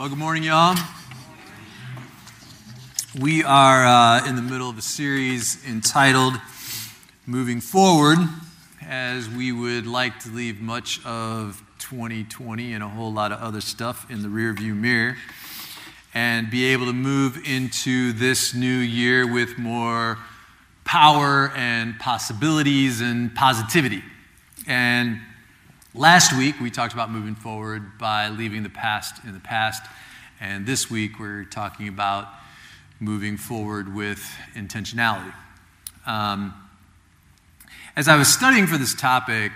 Well, good morning, y'all. We are uh, in the middle of a series entitled Moving Forward, as we would like to leave much of 2020 and a whole lot of other stuff in the rearview mirror and be able to move into this new year with more power and possibilities and positivity. And Last week, we talked about moving forward by leaving the past in the past. And this week, we're talking about moving forward with intentionality. Um, as I was studying for this topic,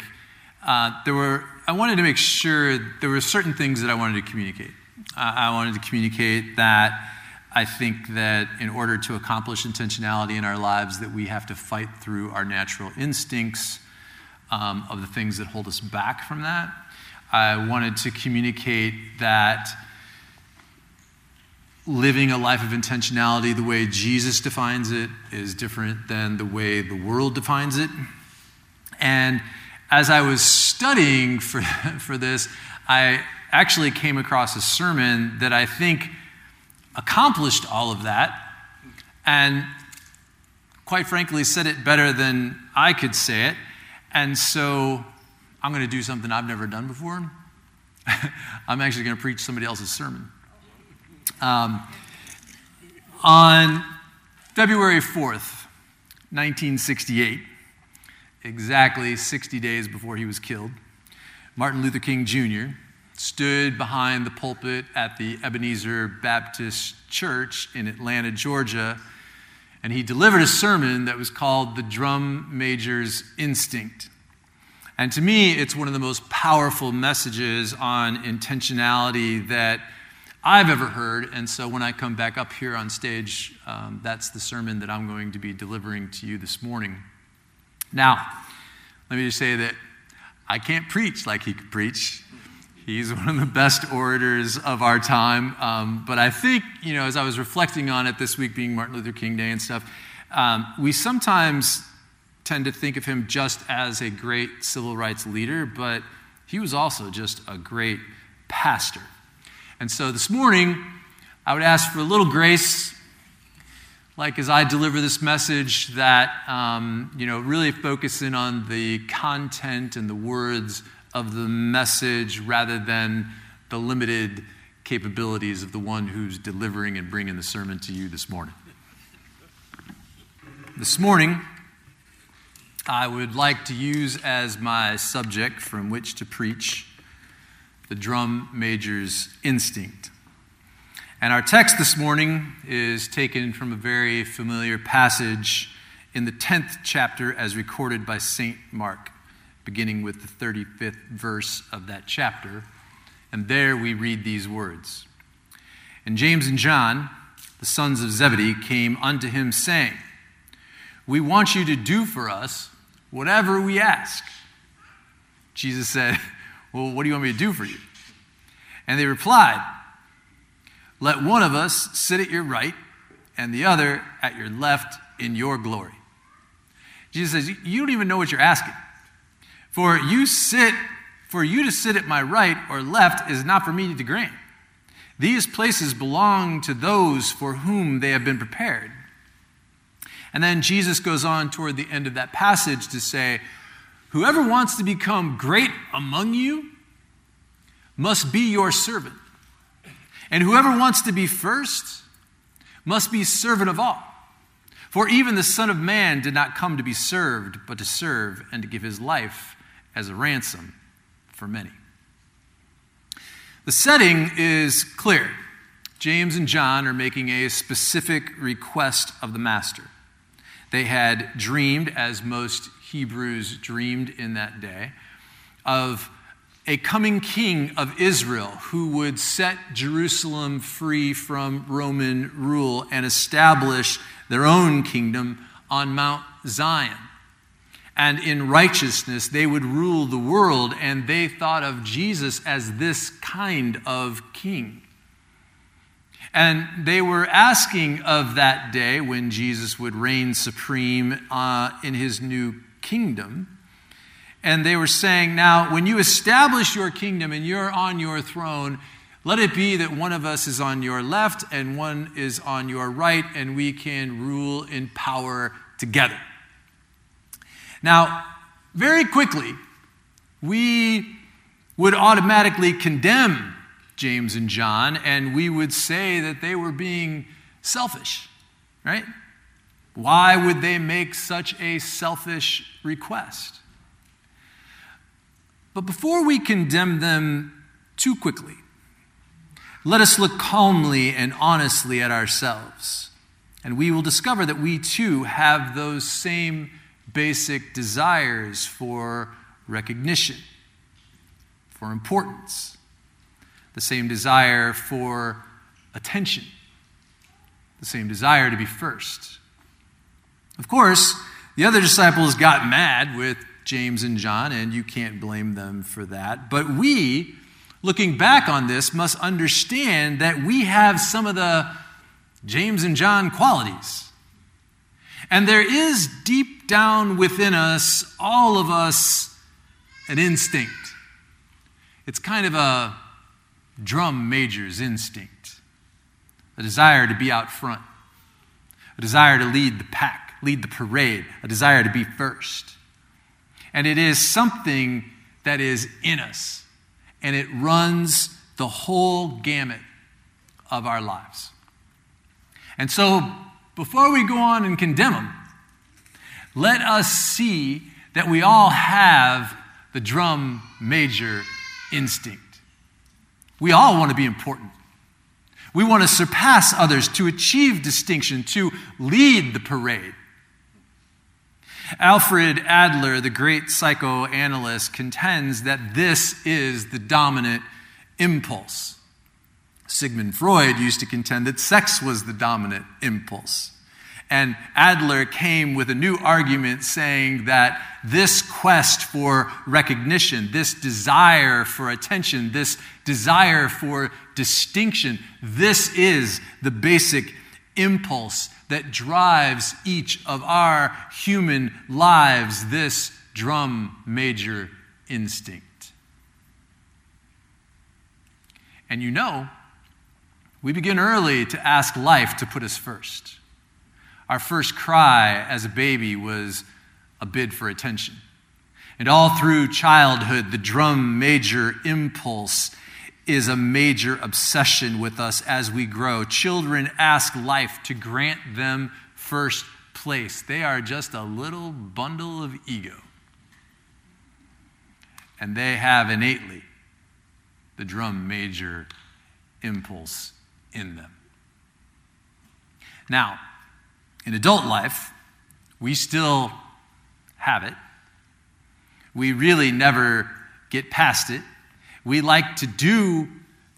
uh, there were, I wanted to make sure there were certain things that I wanted to communicate. Uh, I wanted to communicate that I think that in order to accomplish intentionality in our lives, that we have to fight through our natural instincts um, of the things that hold us back from that. I wanted to communicate that living a life of intentionality the way Jesus defines it is different than the way the world defines it. And as I was studying for, for this, I actually came across a sermon that I think accomplished all of that and, quite frankly, said it better than I could say it. And so I'm going to do something I've never done before. I'm actually going to preach somebody else's sermon. Um, on February 4th, 1968, exactly 60 days before he was killed, Martin Luther King Jr. stood behind the pulpit at the Ebenezer Baptist Church in Atlanta, Georgia and he delivered a sermon that was called The Drum Major's Instinct. And to me, it's one of the most powerful messages on intentionality that I've ever heard. And so when I come back up here on stage, um, that's the sermon that I'm going to be delivering to you this morning. Now, let me just say that I can't preach like he could preach. He's one of the best orators of our time. Um, but I think, you know, as I was reflecting on it this week being Martin Luther King Day and stuff, um, we sometimes tend to think of him just as a great civil rights leader, but he was also just a great pastor. And so this morning, I would ask for a little grace, like as I deliver this message, that, um, you know, really focus in on the content and the words of the message rather than the limited capabilities of the one who's delivering and bringing the sermon to you this morning. This morning, I would like to use as my subject from which to preach the drum major's instinct. And our text this morning is taken from a very familiar passage in the 10th chapter as recorded by St. Mark beginning with the 35th verse of that chapter. And there we read these words And James and John, the sons of Zebedee, came unto him, saying, We want you to do for us whatever we ask. Jesus said, Well, what do you want me to do for you? And they replied, Let one of us sit at your right and the other at your left in your glory. Jesus says, You don't even know what you're asking. For you sit, for you to sit at my right or left is not for me to grant. These places belong to those for whom they have been prepared. And then Jesus goes on toward the end of that passage to say, Whoever wants to become great among you must be your servant. And whoever wants to be first must be servant of all. For even the Son of Man did not come to be served, but to serve and to give his life as a ransom for many. The setting is clear. James and John are making a specific request of the Master. They had dreamed, as most Hebrews dreamed in that day, of a coming king of Israel who would set Jerusalem free from Roman rule and establish their own kingdom on Mount Zion and in righteousness they would rule the world, and they thought of Jesus as this kind of king. And they were asking of that day when Jesus would reign supreme uh, in his new kingdom. And they were saying, Now, when you establish your kingdom and you're on your throne, Let it be that one of us is on your left and one is on your right, and we can rule in power together. Now, very quickly, we would automatically condemn James and John, and we would say that they were being selfish, right? Why would they make such a selfish request? But before we condemn them too quickly, let us look calmly and honestly at ourselves, and we will discover that we too have those same basic desires for recognition, for importance, the same desire for attention, the same desire to be first. Of course, the other disciples got mad with James and John, and you can't blame them for that. But we, looking back on this, must understand that we have some of the James and John qualities. And there is deep down within us, all of us, an instinct. It's kind of a drum major's instinct, a desire to be out front, a desire to lead the pack, lead the parade, a desire to be first. And it is something that is in us, and it runs the whole gamut of our lives. And so, before we go on and condemn them, let us see that we all have the drum major instinct. We all want to be important. We want to surpass others, to achieve distinction, to lead the parade. Alfred Adler, the great psychoanalyst, contends that this is the dominant impulse. Sigmund Freud used to contend that sex was the dominant impulse. And Adler came with a new argument saying that this quest for recognition, this desire for attention, this desire for distinction, this is the basic impulse that drives each of our human lives, this drum major instinct. And you know, we begin early to ask life to put us first. Our first cry as a baby was a bid for attention. And all through childhood, the drum major impulse is a major obsession with us as we grow. Children ask life to grant them first place. They are just a little bundle of ego. And they have innately the drum major impulse in them. Now, in adult life, we still have it. We really never get past it we like to do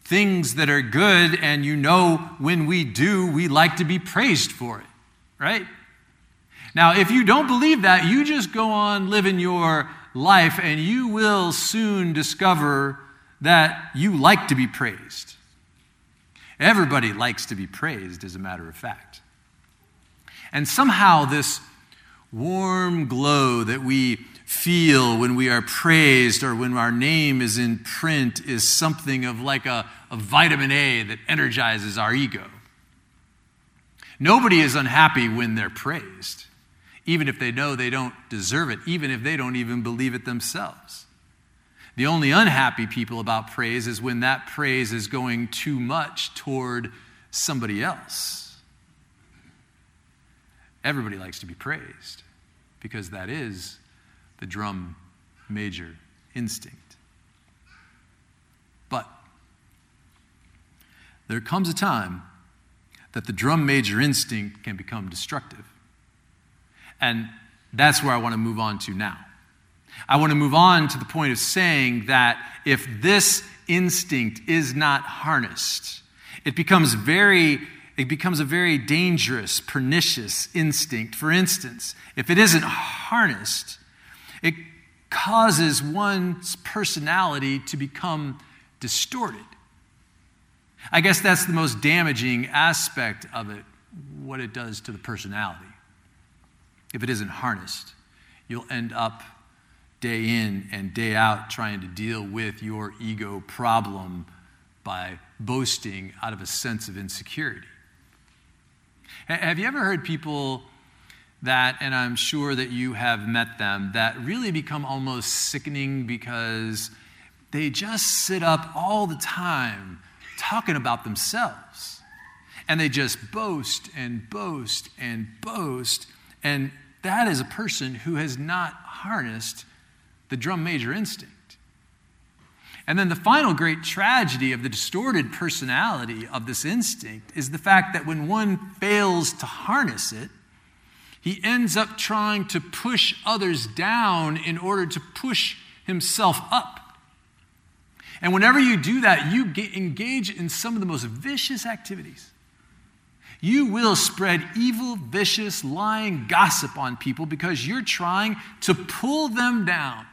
things that are good, and you know, when we do, we like to be praised for it, right? Now, if you don't believe that, you just go on living your life, and you will soon discover that you like to be praised. Everybody likes to be praised, as a matter of fact. And somehow, this warm glow that we feel when we are praised or when our name is in print is something of like a, a vitamin A that energizes our ego. Nobody is unhappy when they're praised, even if they know they don't deserve it, even if they don't even believe it themselves. The only unhappy people about praise is when that praise is going too much toward somebody else. Everybody likes to be praised because that is the drum major instinct. But there comes a time that the drum major instinct can become destructive. And that's where I want to move on to now. I want to move on to the point of saying that if this instinct is not harnessed, it becomes very it becomes a very dangerous, pernicious instinct. For instance, if it isn't harnessed, it causes one's personality to become distorted. I guess that's the most damaging aspect of it, what it does to the personality. If it isn't harnessed, you'll end up day in and day out trying to deal with your ego problem by boasting out of a sense of insecurity. Have you ever heard people that, and I'm sure that you have met them, that really become almost sickening because they just sit up all the time talking about themselves? And they just boast and boast and boast. And that is a person who has not harnessed the drum major instinct. And then the final great tragedy of the distorted personality of this instinct is the fact that when one fails to harness it, he ends up trying to push others down in order to push himself up. And whenever you do that, you get engage in some of the most vicious activities. You will spread evil, vicious, lying gossip on people because you're trying to pull them down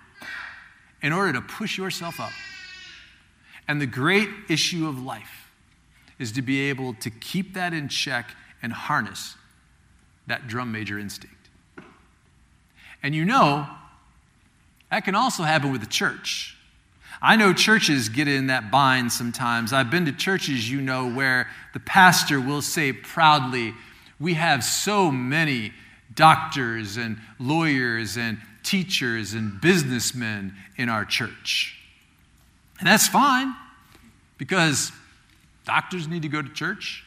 in order to push yourself up. And the great issue of life is to be able to keep that in check and harness that drum major instinct. And you know, that can also happen with the church. I know churches get in that bind sometimes. I've been to churches, you know, where the pastor will say proudly, We have so many doctors and lawyers and teachers and businessmen in our church. And that's fine because doctors need to go to church,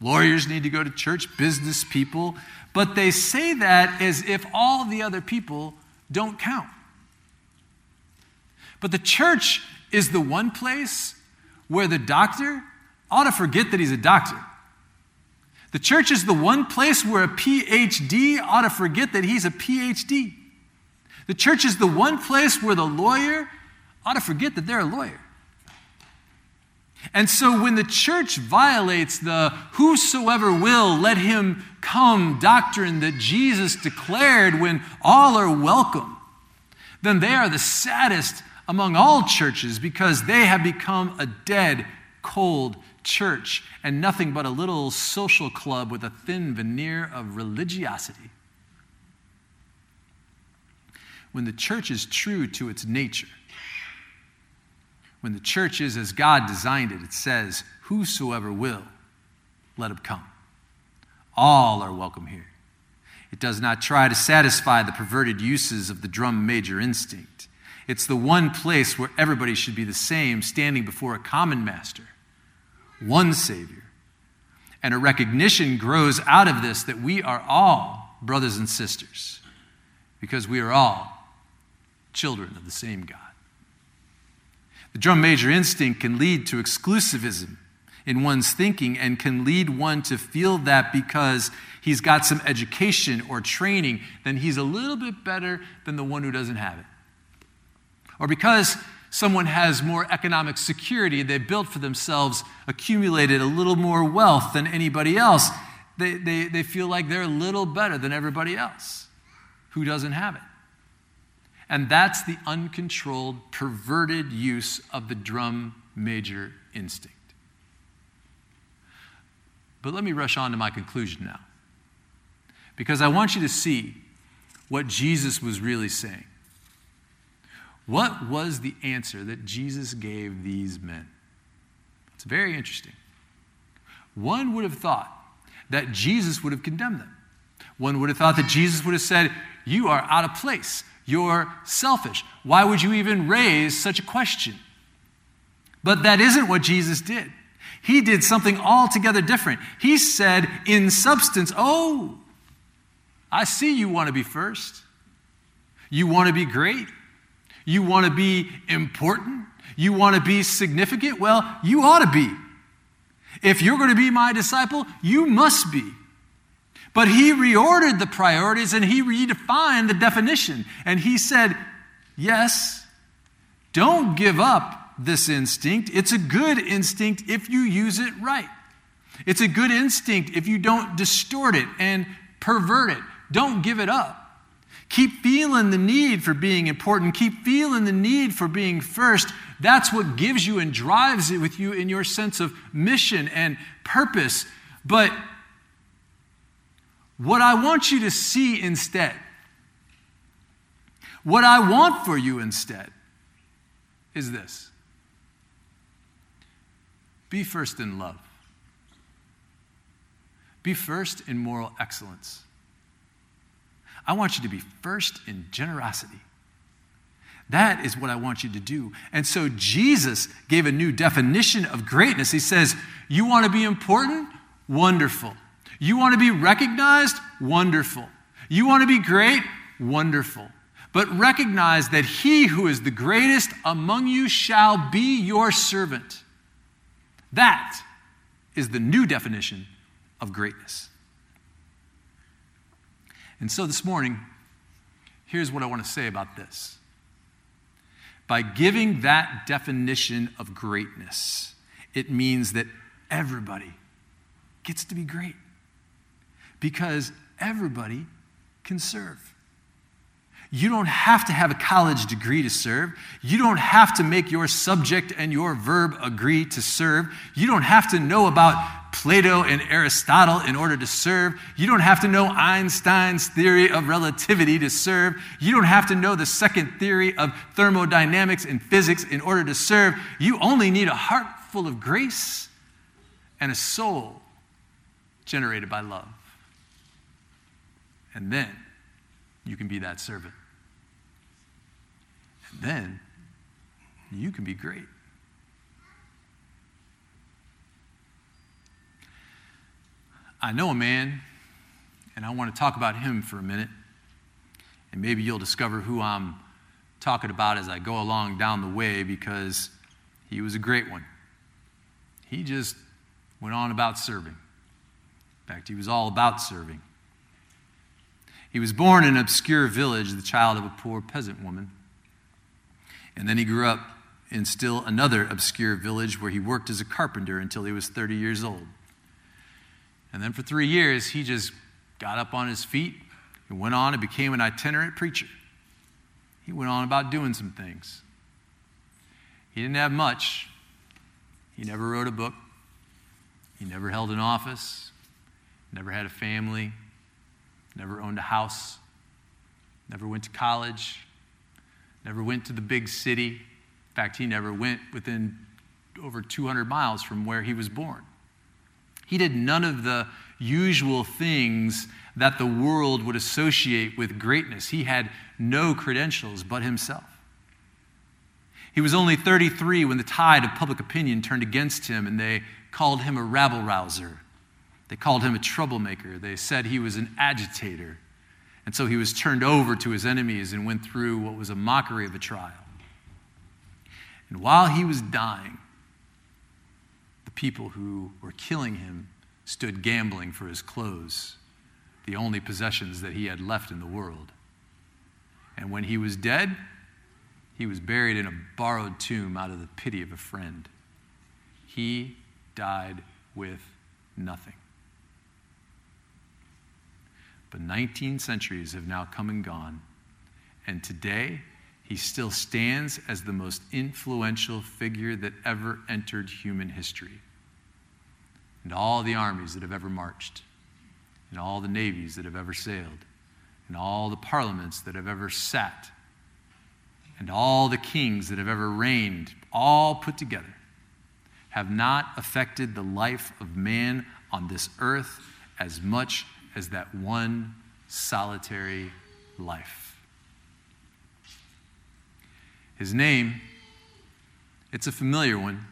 lawyers need to go to church, business people, but they say that as if all the other people don't count. But the church is the one place where the doctor ought to forget that he's a doctor. The church is the one place where a PhD ought to forget that he's a PhD. The church is the one place where the lawyer ought to forget that they're a lawyer. And so when the church violates the whosoever will, let him come doctrine that Jesus declared when all are welcome, then they are the saddest among all churches because they have become a dead, cold church and nothing but a little social club with a thin veneer of religiosity. When the church is true to its nature, when the church is as God designed it, it says, Whosoever will, let him come. All are welcome here. It does not try to satisfy the perverted uses of the drum major instinct. It's the one place where everybody should be the same, standing before a common master, one Savior. And a recognition grows out of this that we are all brothers and sisters because we are all children of the same God. The drum major instinct can lead to exclusivism in one's thinking and can lead one to feel that because he's got some education or training, then he's a little bit better than the one who doesn't have it. Or because someone has more economic security, they've built for themselves, accumulated a little more wealth than anybody else, they, they, they feel like they're a little better than everybody else who doesn't have it. And that's the uncontrolled, perverted use of the drum major instinct. But let me rush on to my conclusion now. Because I want you to see what Jesus was really saying. What was the answer that Jesus gave these men? It's very interesting. One would have thought that Jesus would have condemned them. One would have thought that Jesus would have said, You are out of place. You're selfish. Why would you even raise such a question? But that isn't what Jesus did. He did something altogether different. He said, in substance, Oh, I see you want to be first. You want to be great. You want to be important. You want to be significant. Well, you ought to be. If you're going to be my disciple, you must be. But he reordered the priorities and he redefined the definition. And he said, Yes, don't give up this instinct. It's a good instinct if you use it right. It's a good instinct if you don't distort it and pervert it. Don't give it up. Keep feeling the need for being important. Keep feeling the need for being first. That's what gives you and drives it with you in your sense of mission and purpose. But what I want you to see instead, what I want for you instead, is this Be first in love. Be first in moral excellence. I want you to be first in generosity. That is what I want you to do. And so Jesus gave a new definition of greatness. He says, You want to be important? Wonderful. You want to be recognized? Wonderful. You want to be great? Wonderful. But recognize that he who is the greatest among you shall be your servant. That is the new definition of greatness. And so this morning, here's what I want to say about this. By giving that definition of greatness, it means that everybody gets to be great because everybody can serve. You don't have to have a college degree to serve. You don't have to make your subject and your verb agree to serve. You don't have to know about Plato and Aristotle in order to serve. You don't have to know Einstein's theory of relativity to serve. You don't have to know the second theory of thermodynamics and physics in order to serve. You only need a heart full of grace and a soul generated by love. And then you can be that servant And then you can be great. I know a man, and I want to talk about him for a minute. And maybe you'll discover who I'm talking about as I go along down the way because he was a great one. He just went on about serving. In fact, he was all about serving. He was born in an obscure village, the child of a poor peasant woman. And then he grew up in still another obscure village where he worked as a carpenter until he was 30 years old. And then for three years, he just got up on his feet and went on and became an itinerant preacher. He went on about doing some things. He didn't have much. He never wrote a book. He never held an office. Never had a family. Never owned a house. Never went to college never went to the big city. In fact, he never went within over 200 miles from where he was born. He did none of the usual things that the world would associate with greatness. He had no credentials but himself. He was only 33 when the tide of public opinion turned against him and they called him a rabble rouser. They called him a troublemaker. They said he was an agitator. And so he was turned over to his enemies and went through what was a mockery of a trial. And while he was dying, the people who were killing him stood gambling for his clothes, the only possessions that he had left in the world. And when he was dead, he was buried in a borrowed tomb out of the pity of a friend. He died with nothing. But 19 centuries have now come and gone. And today, he still stands as the most influential figure that ever entered human history. And all the armies that have ever marched, and all the navies that have ever sailed, and all the parliaments that have ever sat, and all the kings that have ever reigned, all put together, have not affected the life of man on this earth as much as that one solitary life. His name, it's a familiar one,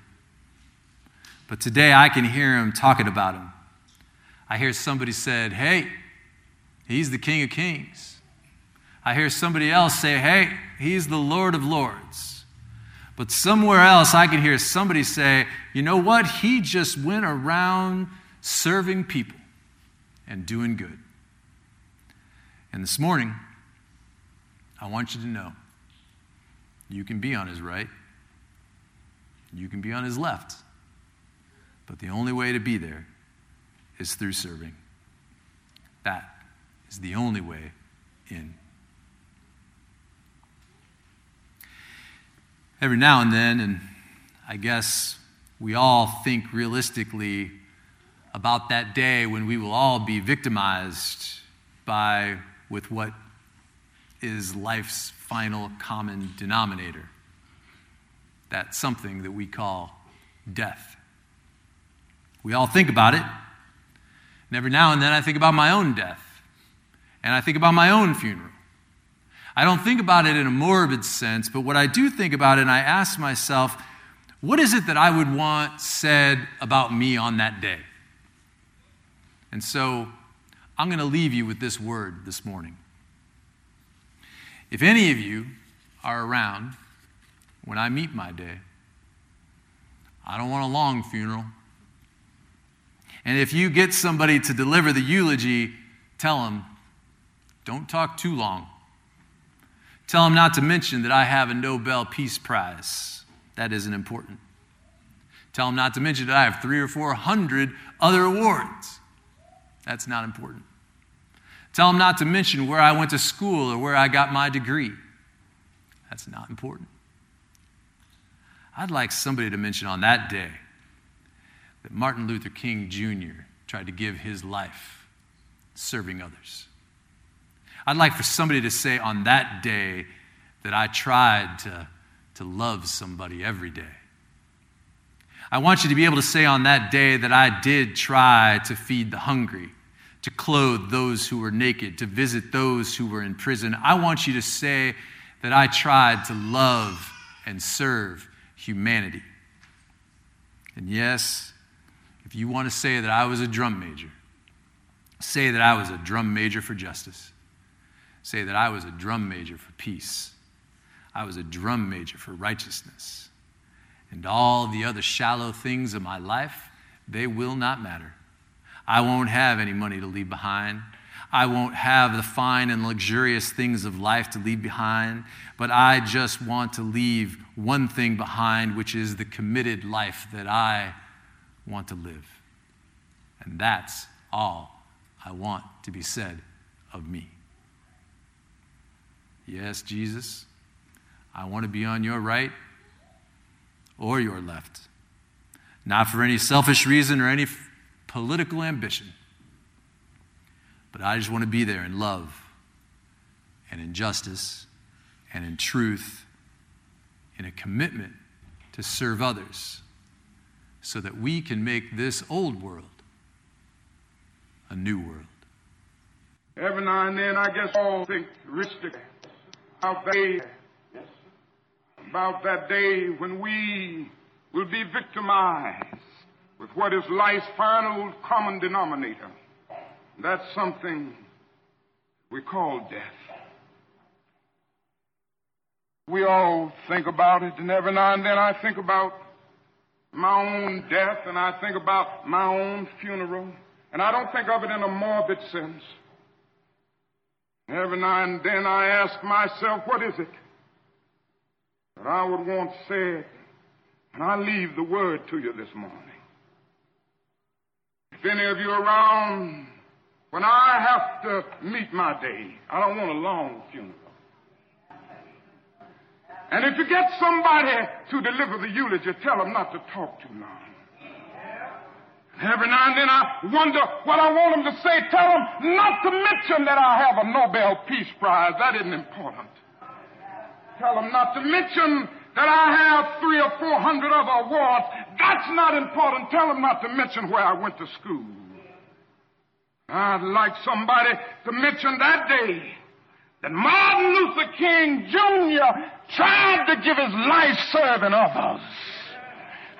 but today I can hear him talking about him. I hear somebody said, "Hey, he's the King of Kings." I hear somebody else say, "Hey, he's the Lord of Lords." But somewhere else I can hear somebody say, "You know what? He just went around serving people." And doing good. And this morning, I want you to know you can be on his right, you can be on his left, but the only way to be there is through serving. That is the only way in. Every now and then, and I guess we all think realistically about that day when we will all be victimized by with what is life's final common denominator that something that we call death We all think about it. And every now and then I think about my own death. And I think about my own funeral. I don't think about it in a morbid sense, but what I do think about it, and I ask myself, what is it that I would want said about me on that day? And so I'm going to leave you with this word this morning. If any of you are around when I meet my day, I don't want a long funeral. And if you get somebody to deliver the eulogy, tell them, don't talk too long. Tell them not to mention that I have a Nobel Peace Prize. That isn't important. Tell them not to mention that I have three or four hundred other awards. That's not important. Tell them not to mention where I went to school or where I got my degree. That's not important. I'd like somebody to mention on that day that Martin Luther King Jr. tried to give his life serving others. I'd like for somebody to say on that day that I tried to, to love somebody every day. I want you to be able to say on that day that I did try to feed the hungry, to clothe those who were naked, to visit those who were in prison. I want you to say that I tried to love and serve humanity. And yes, if you want to say that I was a drum major, say that I was a drum major for justice. Say that I was a drum major for peace. I was a drum major for righteousness. And all the other shallow things of my life, they will not matter. I won't have any money to leave behind. I won't have the fine and luxurious things of life to leave behind, but I just want to leave one thing behind, which is the committed life that I want to live. And that's all I want to be said of me. Yes, Jesus, I want to be on your right or your left. Not for any selfish reason or any political ambition, but I just want to be there in love and in justice and in truth, in a commitment to serve others so that we can make this old world a new world. Every now and then, I guess all think rich about that about that day when we will be victimized with what is life's final common denominator. That's something we call death. We all think about it, and every now and then I think about my own death and I think about my own funeral, and I don't think of it in a morbid sense. Every now and then I ask myself, what is it that I would want said? And I leave the word to you this morning. If any of you around when I have to meet my day, I don't want a long funeral. And if you get somebody to deliver the eulogy, tell them not to talk too long. Every now and then I wonder what I want them to say. Tell them not to mention that I have a Nobel Peace Prize. That isn't important. Tell them not to mention that I have three or four hundred other awards. That's not important. Tell them not to mention where I went to school. I'd like somebody to mention that day that Martin Luther King Jr. tried to give his life serving others.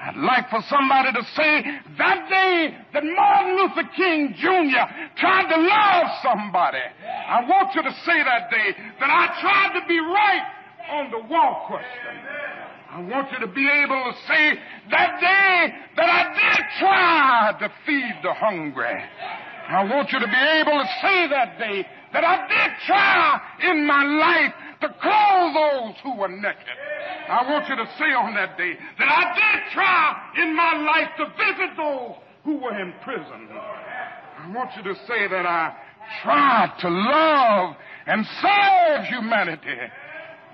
I'd like for somebody to say that day that Martin Luther King Jr. tried to love somebody. I want you to say that day that I tried to be right on the wall question. I want you to be able to say that day that I did try to feed the hungry. I want you to be able to say that day that I did try in my life to clothe those who were naked. I want you to say on that day that I did try in my life to visit those who were in prison. I want you to say that I tried to love and serve humanity.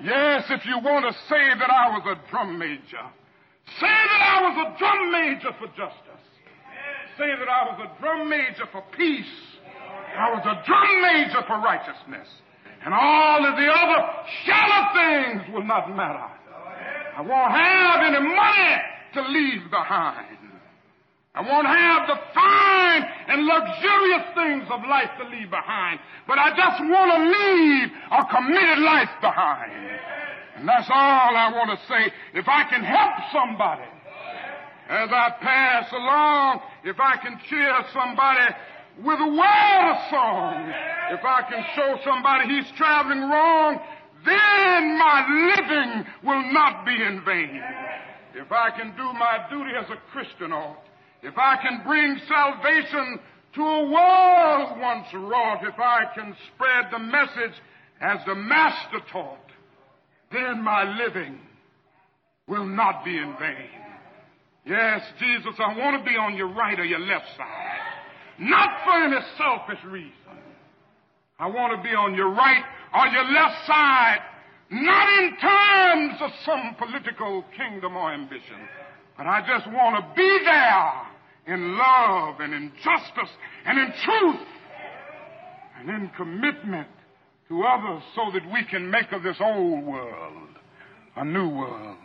Yes, if you want to say that I was a drum major, say that I was a drum major for justice. Say that I was a drum major for peace. I was a drum major for righteousness. And all of the other shallow things will not matter. I won't have any money to leave behind. I won't have the fine and luxurious things of life to leave behind, but I just want to leave a committed life behind. And that's all I want to say. If I can help somebody as I pass along, if I can cheer somebody with a word song, if I can show somebody he's traveling wrong, then my living will not be in vain. If I can do my duty as a Christian ought, if I can bring salvation to a world once wrought, if I can spread the message as the Master taught, then my living will not be in vain. Yes, Jesus, I want to be on your right or your left side. Not for any selfish reason. I want to be on your right or your left side, not in terms of some political kingdom or ambition, but I just want to be there in love and in justice and in truth and in commitment to others so that we can make of this old world a new world.